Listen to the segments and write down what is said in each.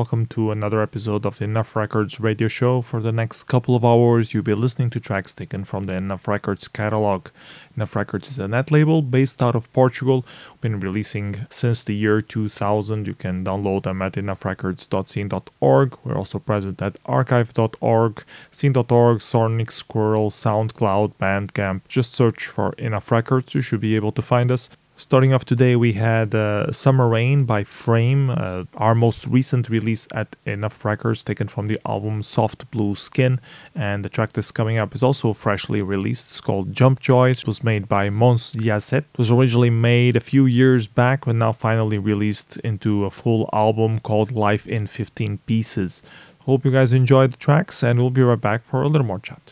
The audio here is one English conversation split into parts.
Welcome to another episode of the Enough Records radio show. For the next couple of hours, you'll be listening to tracks taken from the Enough Records catalog. Enough Records is a net label based out of Portugal. Been releasing since the year 2000. You can download them at enoughrecords.scene.org. We're also present at archive.org, scene.org, Sonic Squirrel, SoundCloud, Bandcamp. Just search for Enough Records. You should be able to find us. Starting off today, we had uh, Summer Rain by Frame, uh, our most recent release at Enough Records, taken from the album Soft Blue Skin. And the track that's coming up is also freshly released. It's called Jump Joy. It was made by Mons Jacet. It was originally made a few years back, but now finally released into a full album called Life in 15 Pieces. Hope you guys enjoyed the tracks, and we'll be right back for a little more chat.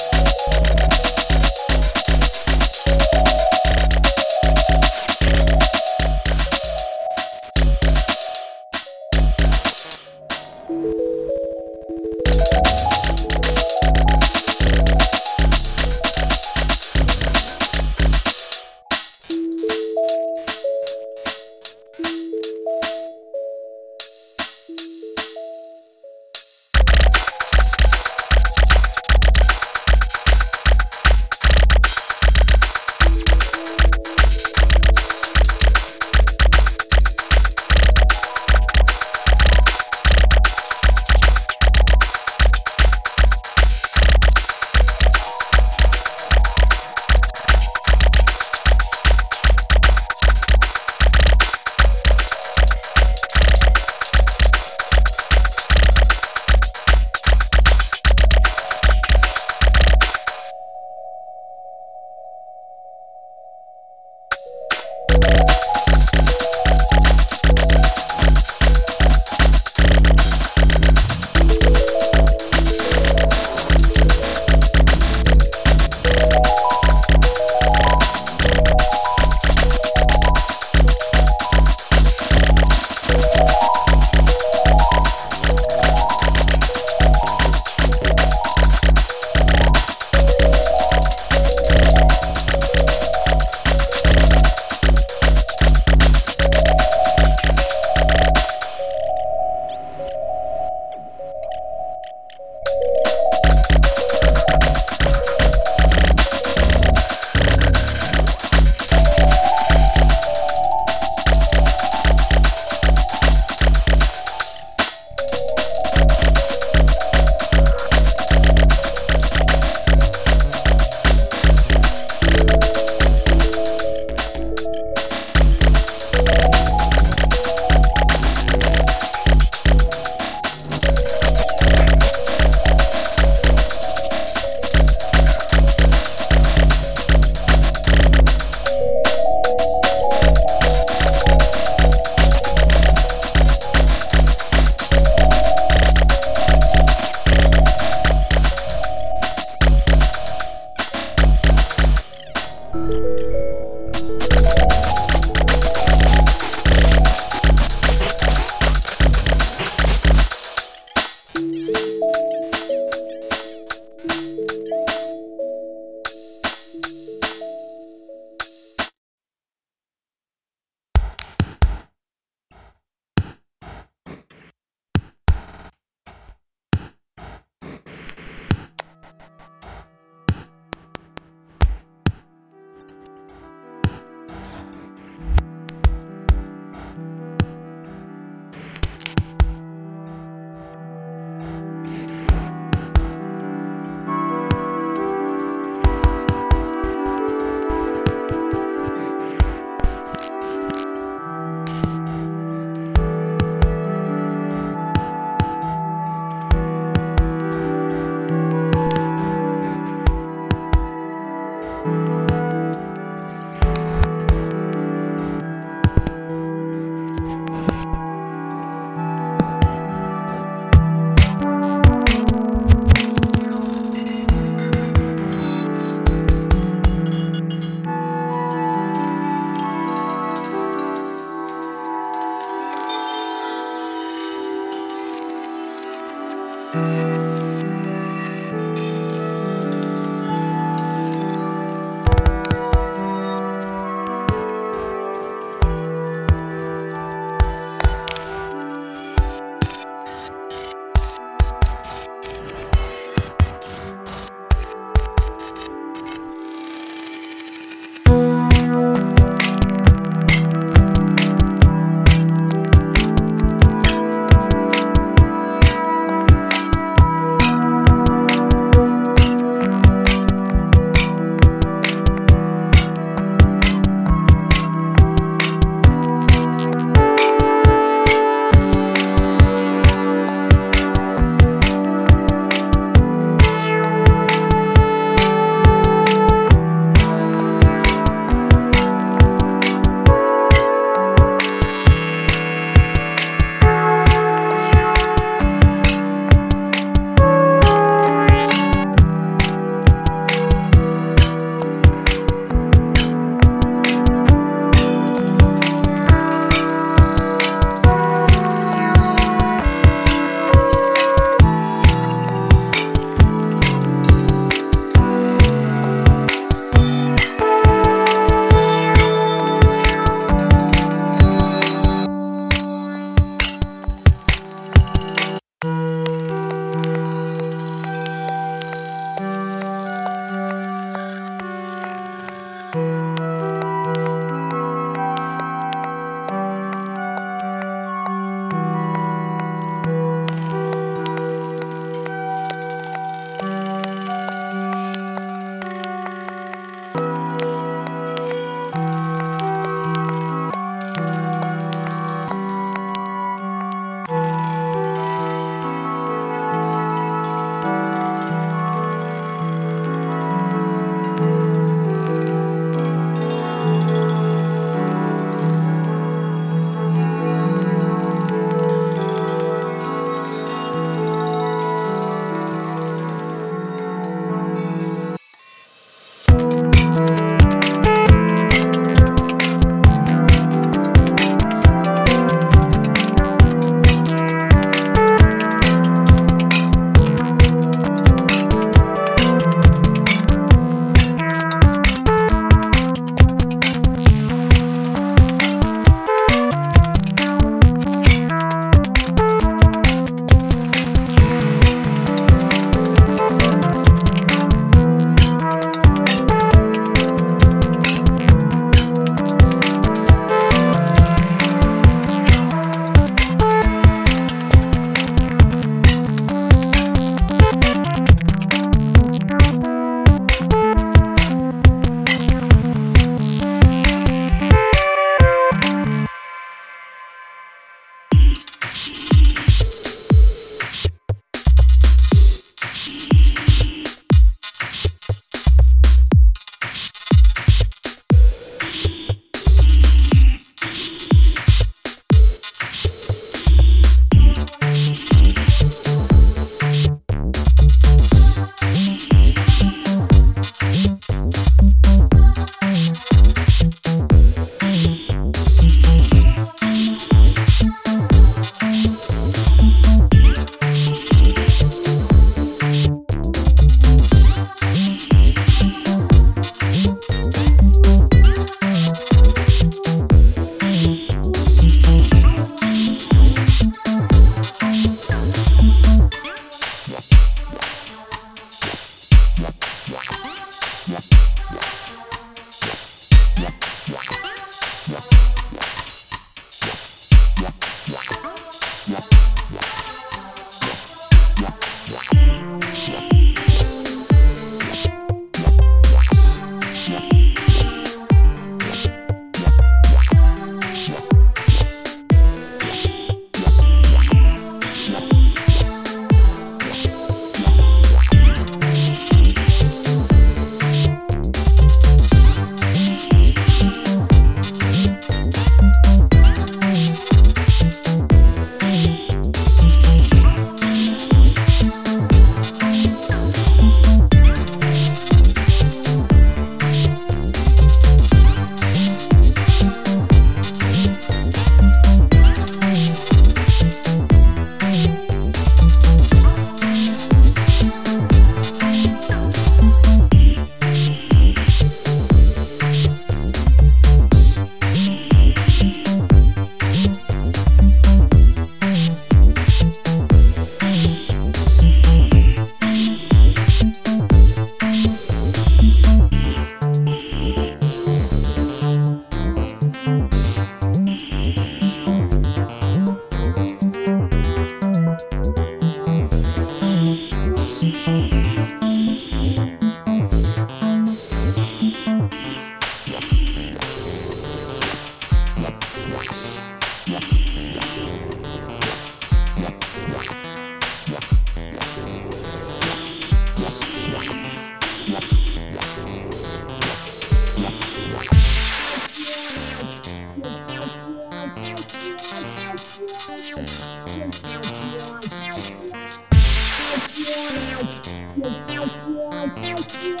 Thank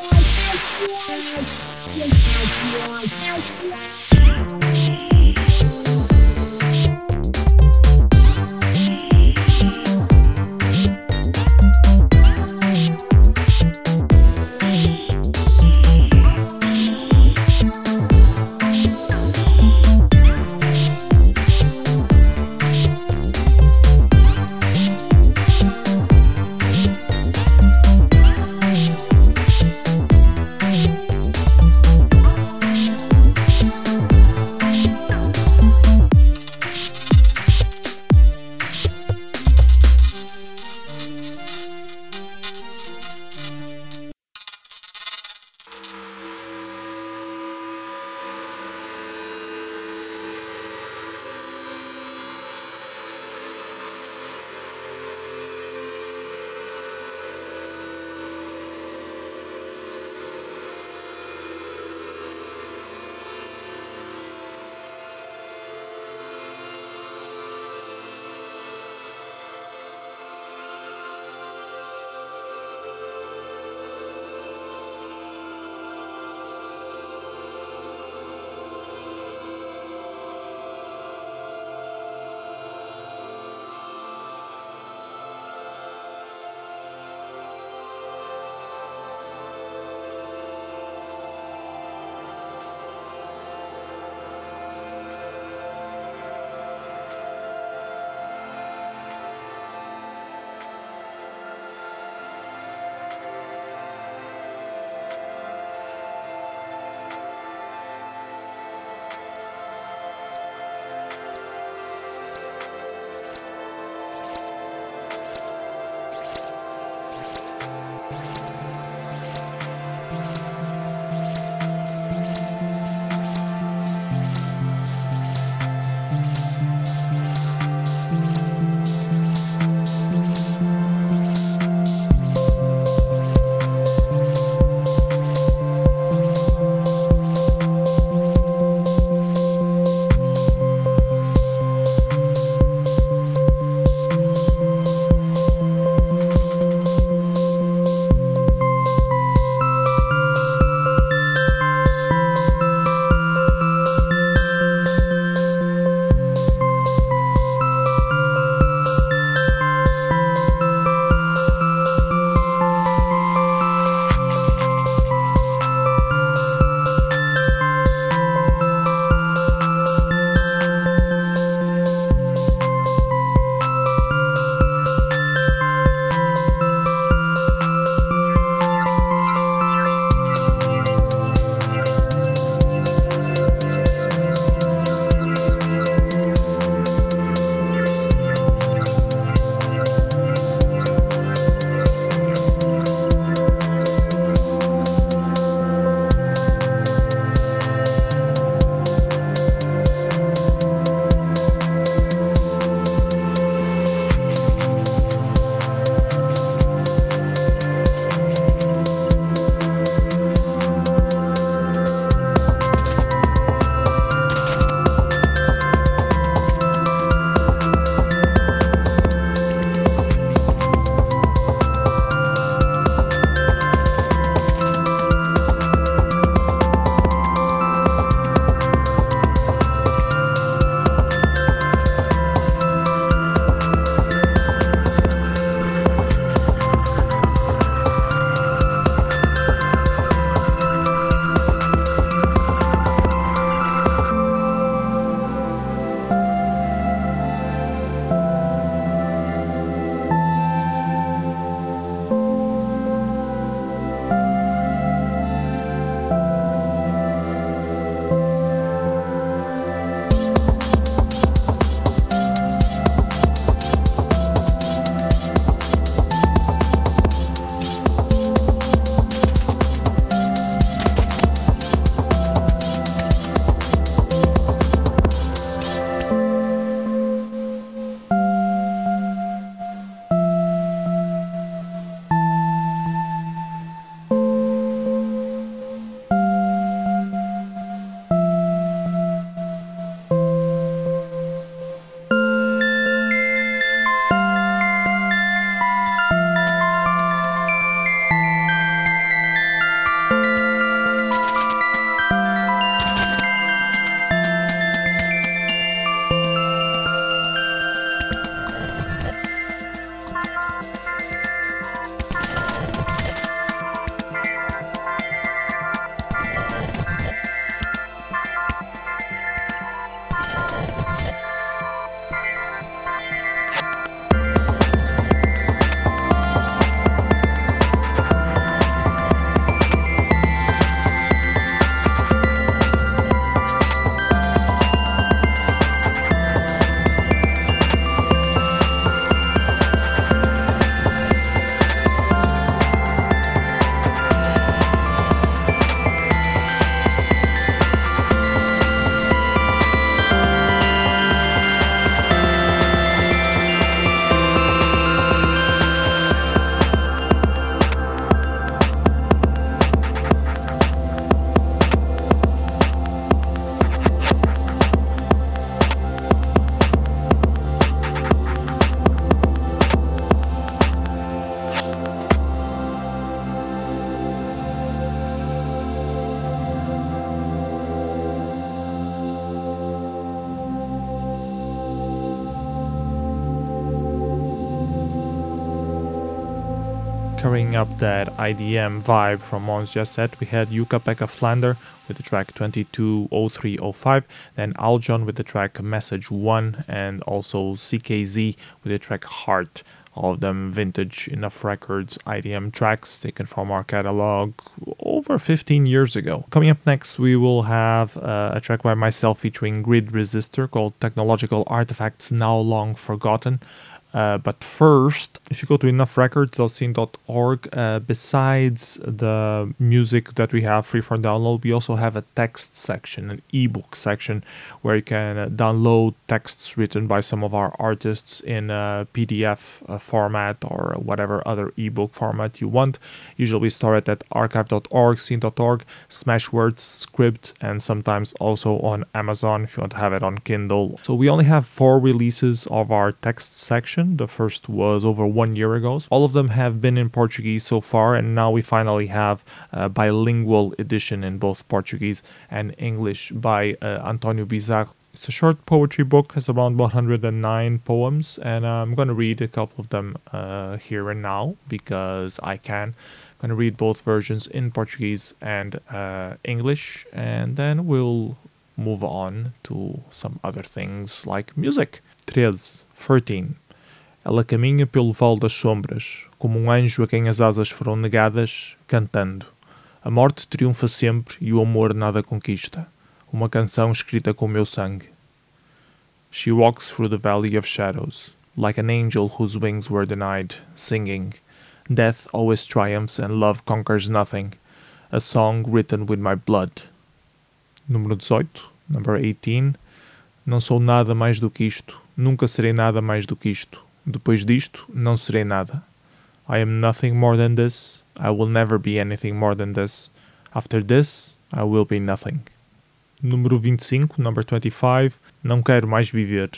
you. Carrying up that IDM vibe from Mons Jacet, we had Jukka-Pekka Flander with the track 220305, then Aljon with the track Message 1, and also CKZ with the track Heart. All of them vintage Enough Records IDM tracks taken from our catalog over 15 years ago. Coming up next, we will have uh, a track by myself featuring Grid Resistor called Technological Artifacts Now Long Forgotten. Uh, but first, if you go to enoughrecords.org, uh, besides the music that we have free for download, we also have a text section, an ebook section, where you can uh, download texts written by some of our artists in a PDF uh, format or whatever other ebook format you want. Usually we store it at archive.org, scene.org, Smashwords, Scribd, and sometimes also on Amazon if you want to have it on Kindle. So we only have four releases of our text section the first was over one year ago. All of them have been in Portuguese so far, and now we finally have a bilingual edition in both Portuguese and English by uh, Antonio Bizarro. It's a short poetry book, has around 109 poems, and I'm going to read a couple of them uh, here and now because I can. I'm going to read both versions in Portuguese and uh, English, and then we'll move on to some other things like music. 13. 13. Ela caminha pelo vale das sombras, como um anjo a quem as asas foram negadas, cantando. A morte triunfa sempre e o amor nada conquista. Uma canção escrita com meu sangue. She walks through the valley of shadows, like an angel whose wings were denied, singing. Death always triumphs and love conquers nothing. A song written with my blood. Número 18, number 18. Não sou nada mais do que isto, nunca serei nada mais do que isto. Depois disto, não serei nada. I am nothing more than this. I will never be anything more than this. After this, I will be nothing. Número 25, number 25. Não quero mais viver.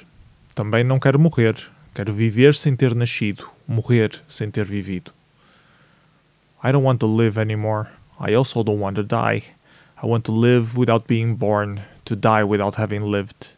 Também não quero morrer. Quero viver sem ter nascido, morrer sem ter vivido. I don't want to live anymore. I also don't want to die. I want to live without being born, to die without having lived.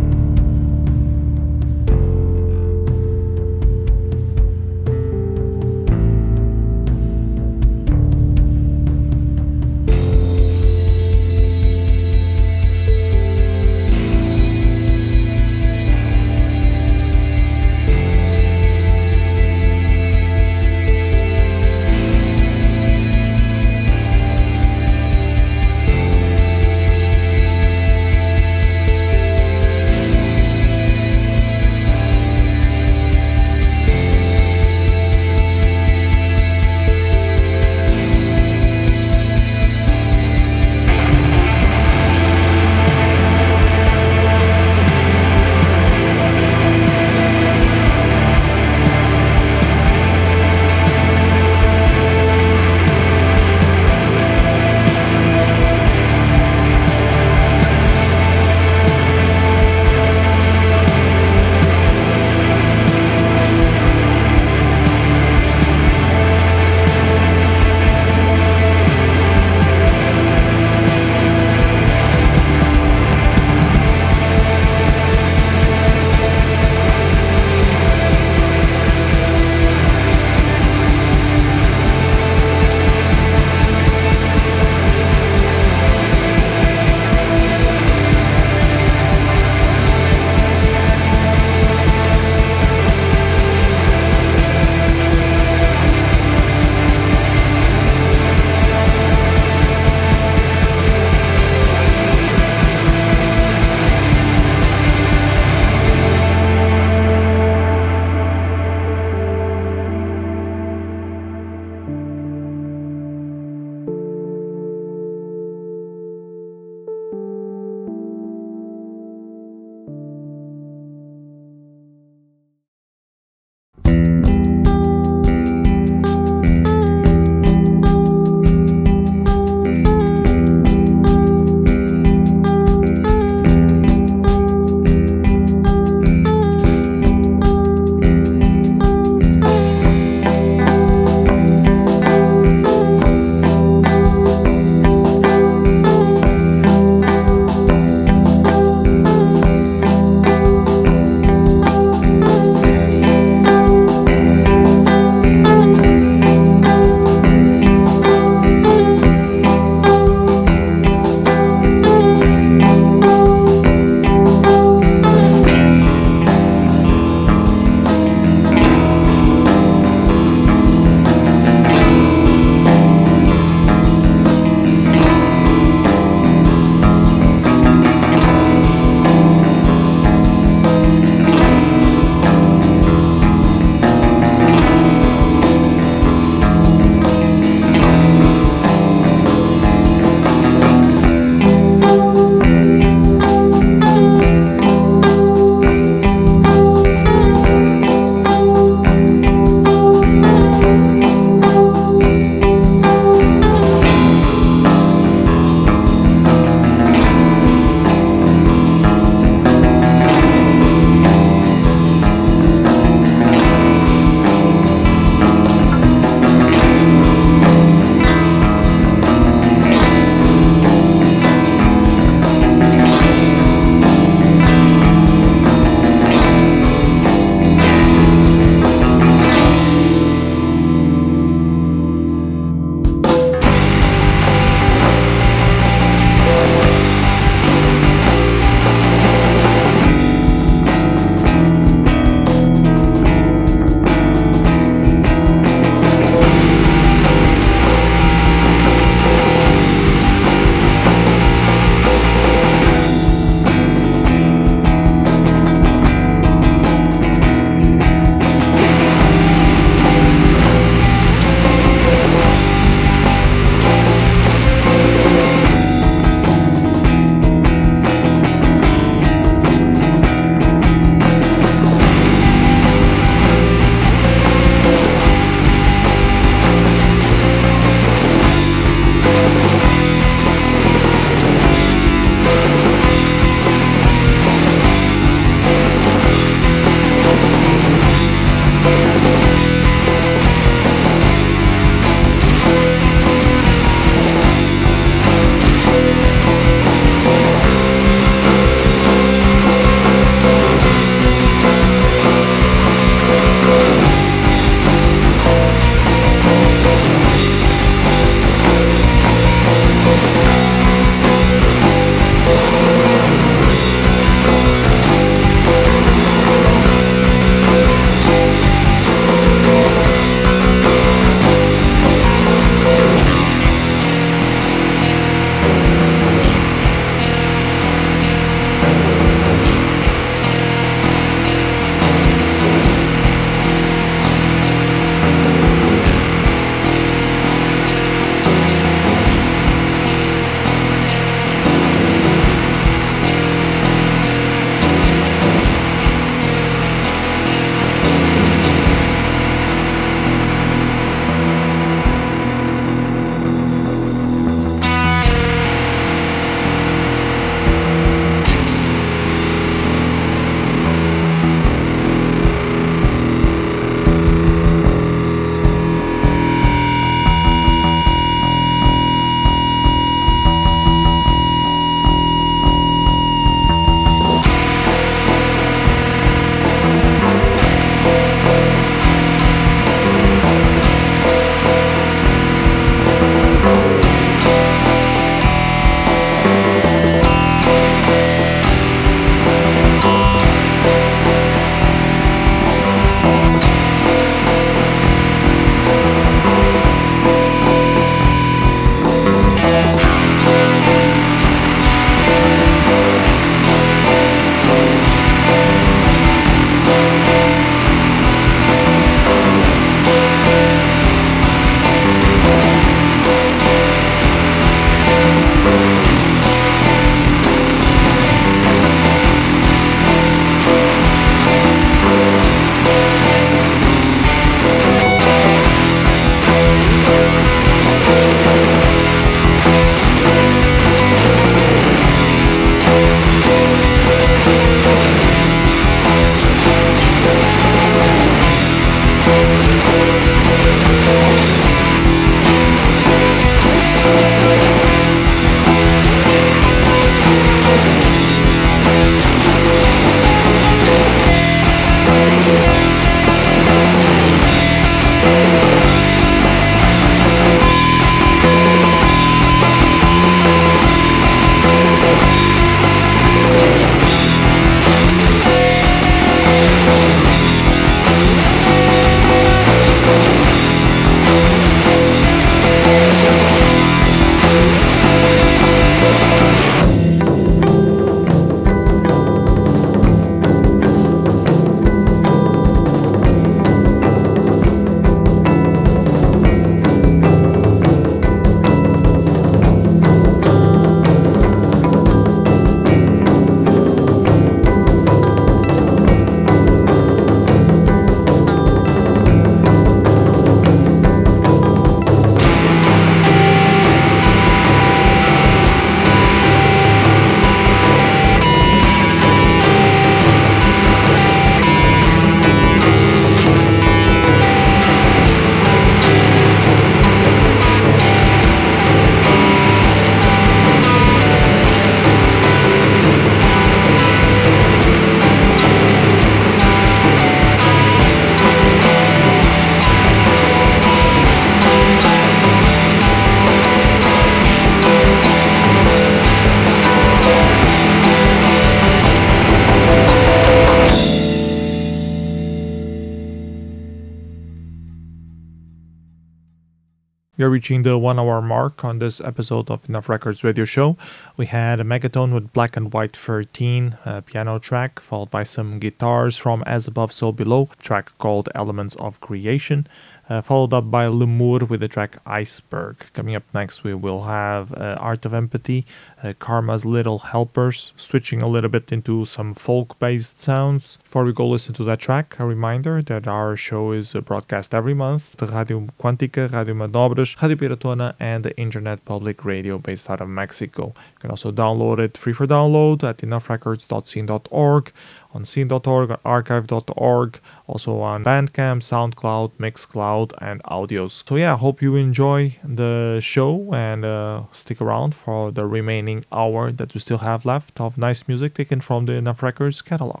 Are reaching the one hour mark on this episode of Enough Records radio show. We had a Megatone with Black and White 13 a piano track, followed by some guitars from As Above So Below, track called Elements of Creation uh, followed up by Lemur with the track Iceberg. Coming up next, we will have uh, Art of Empathy, uh, Karma's Little Helpers, switching a little bit into some folk based sounds. Before we go listen to that track, a reminder that our show is broadcast every month to Radio Quantica, Radio Manobras, Radio Piratona, and the Internet Public Radio based out of Mexico. Can also download it free for download at enoughrecords.scene.org on scene.org, archive.org, also on Bandcamp, SoundCloud, Mixcloud, and Audius. So yeah, I hope you enjoy the show and uh, stick around for the remaining hour that we still have left of nice music taken from the Enough Records catalog.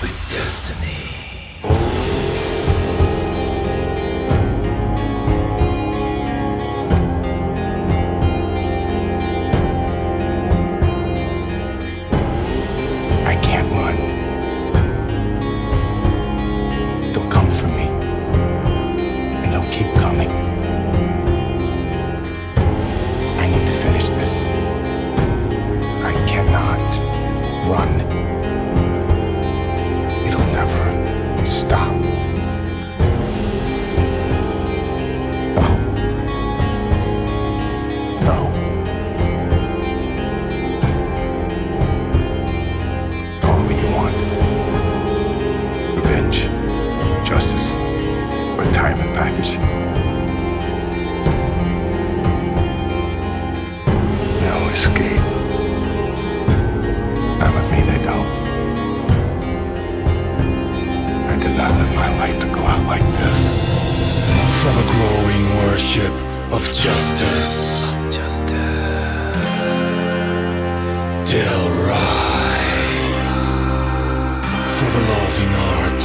With destiny.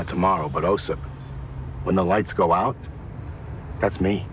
not tomorrow, but Osip, when the lights go out, that's me.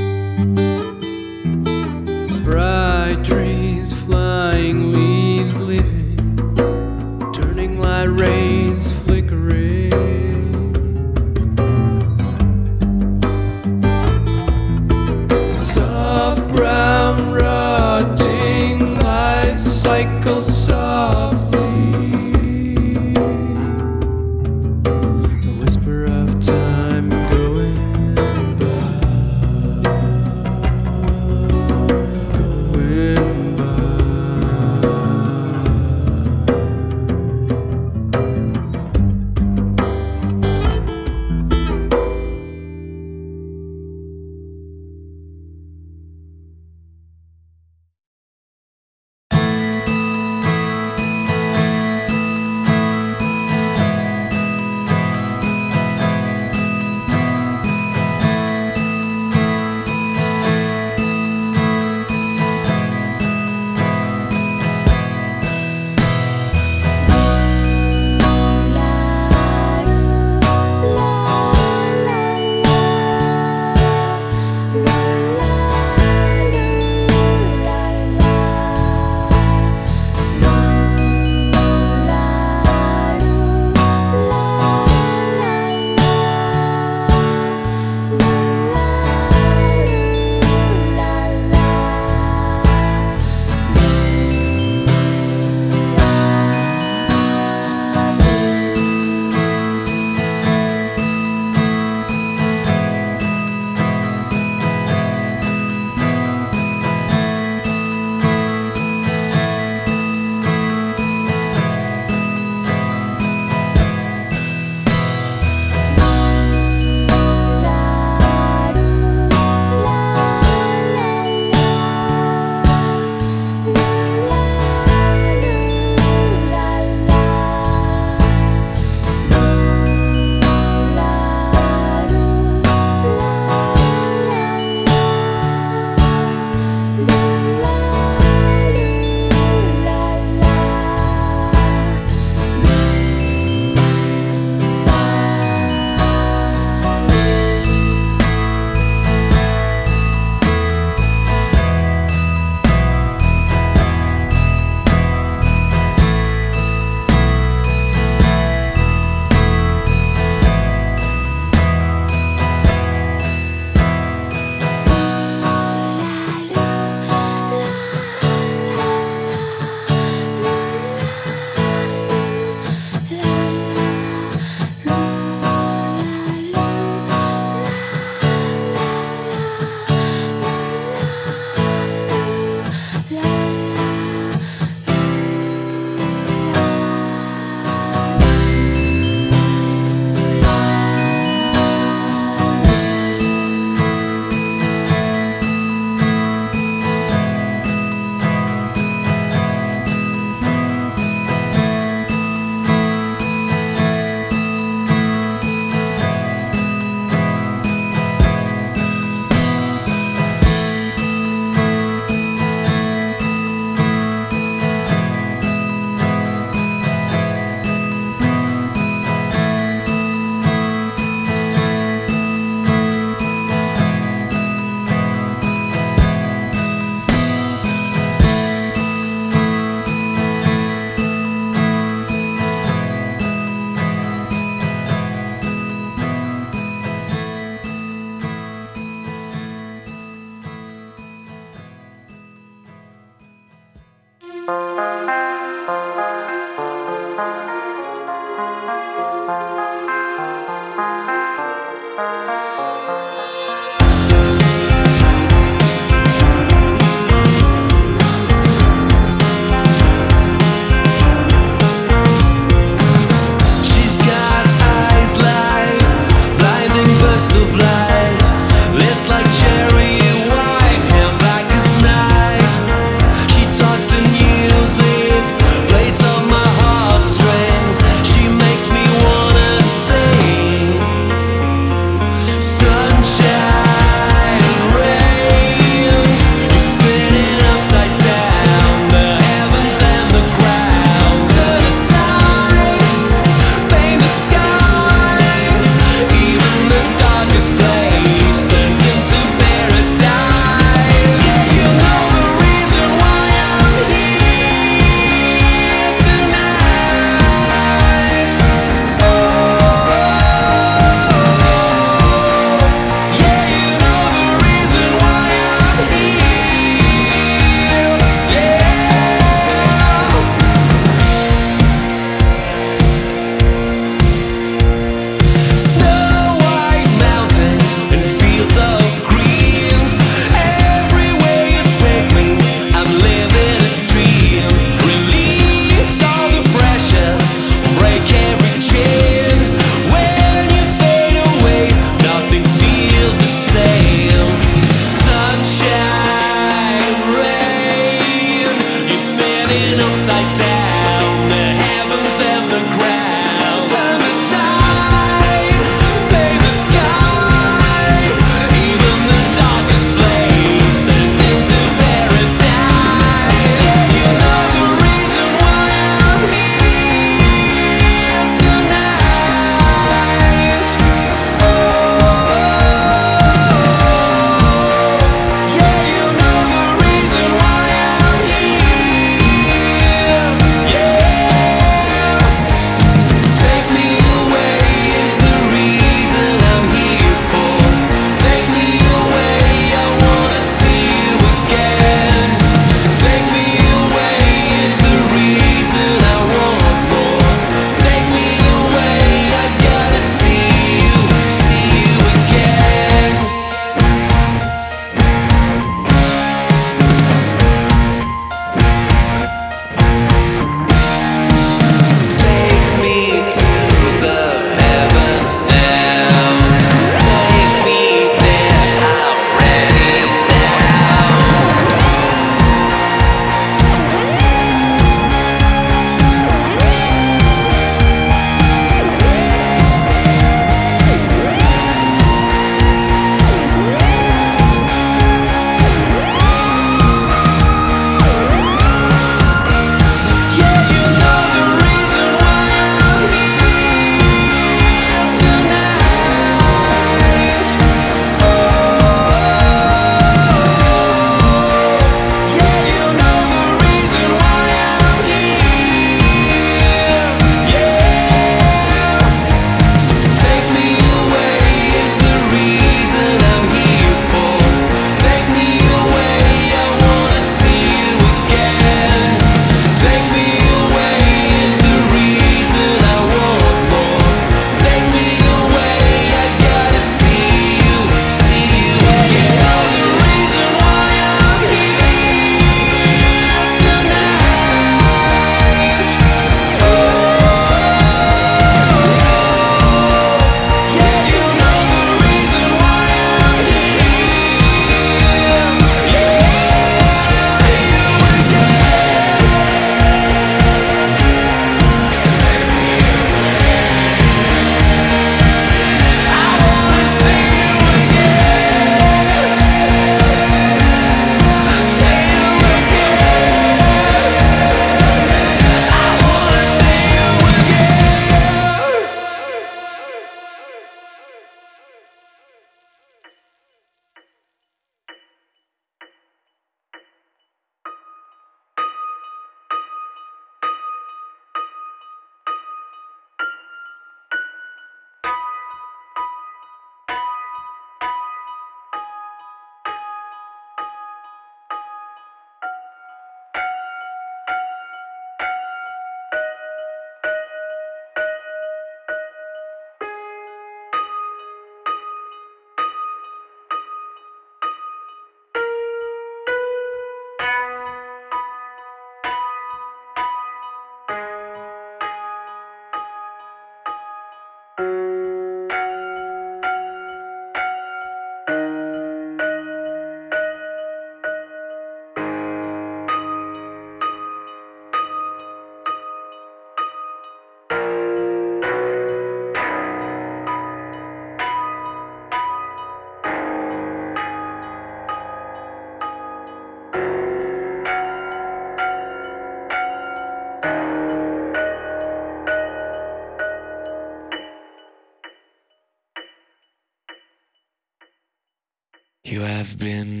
Been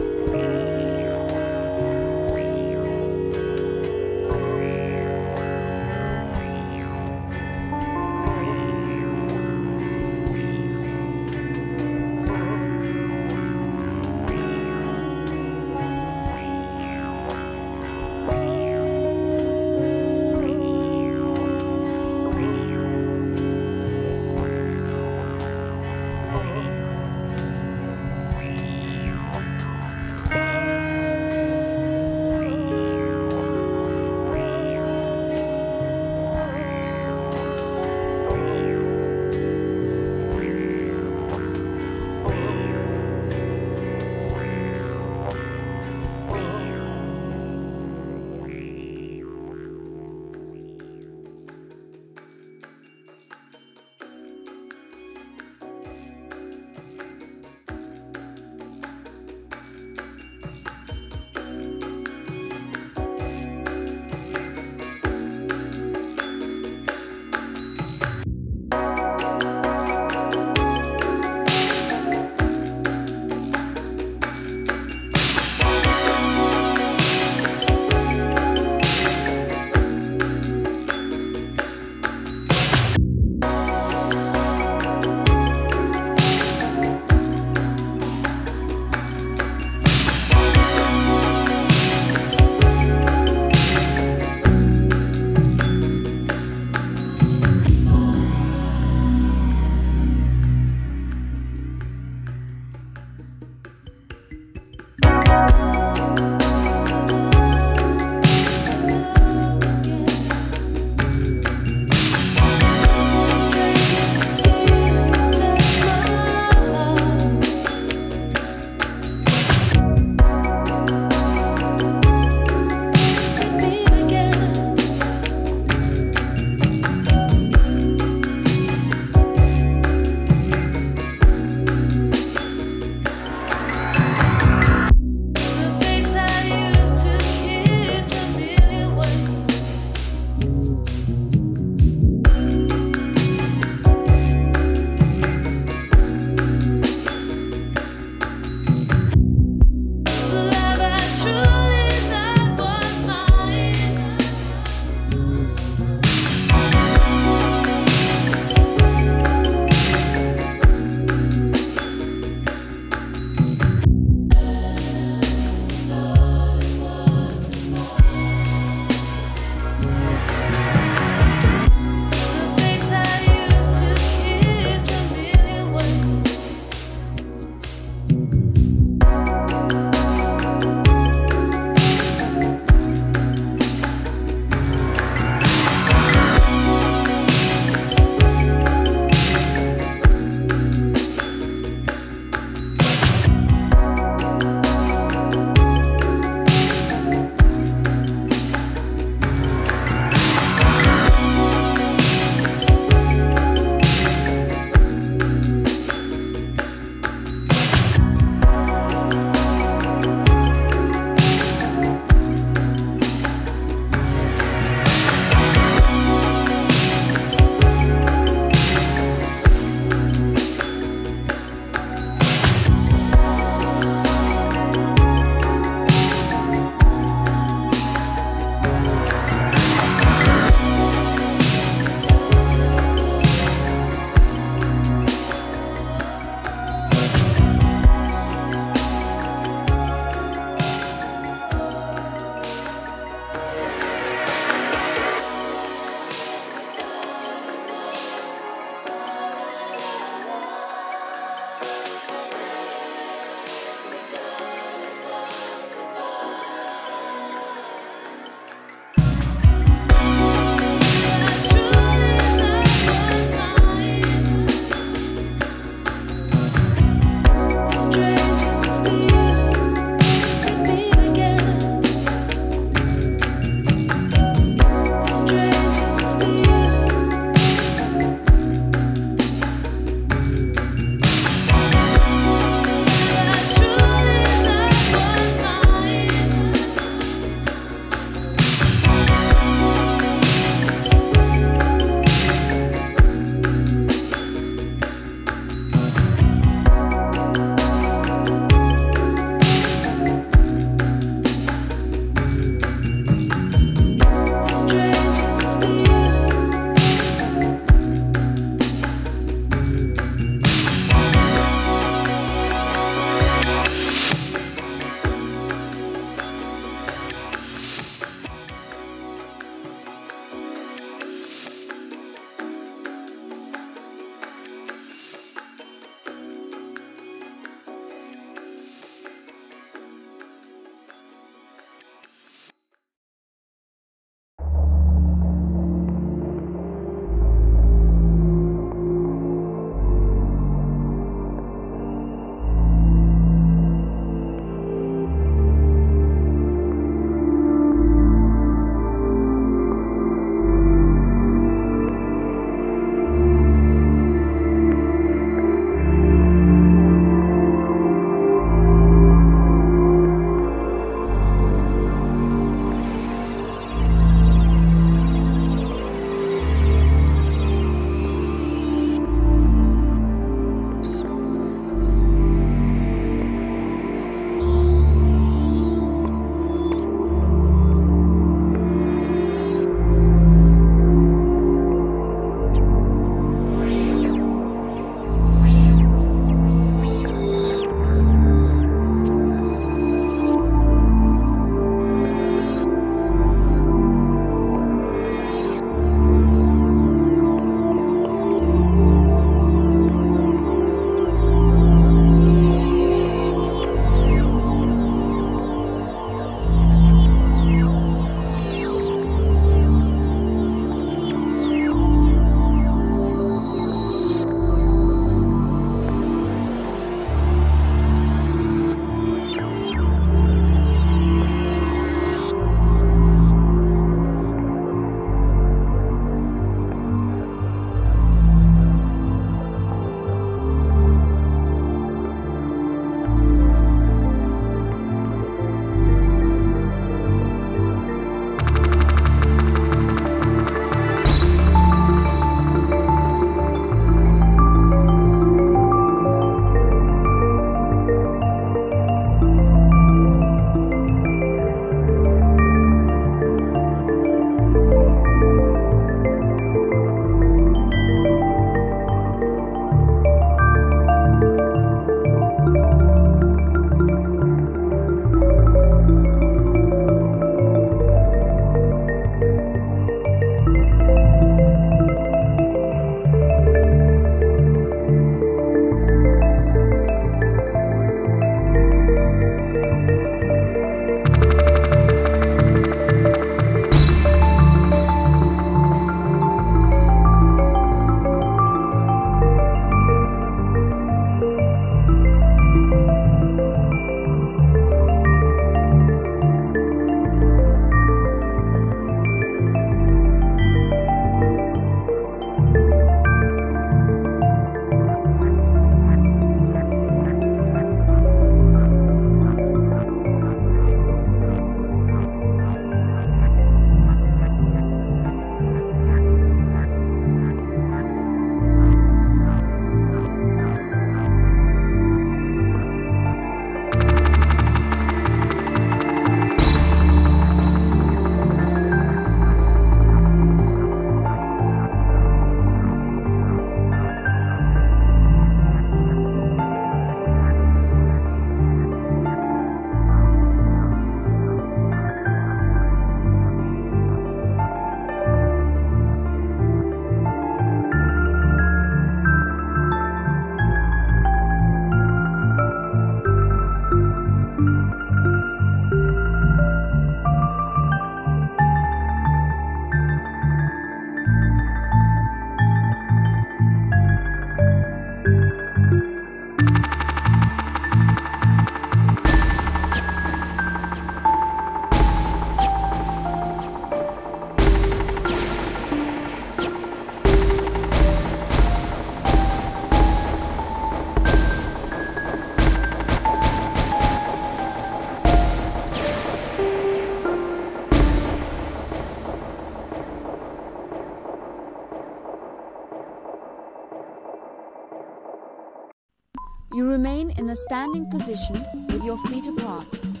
standing position with your feet apart.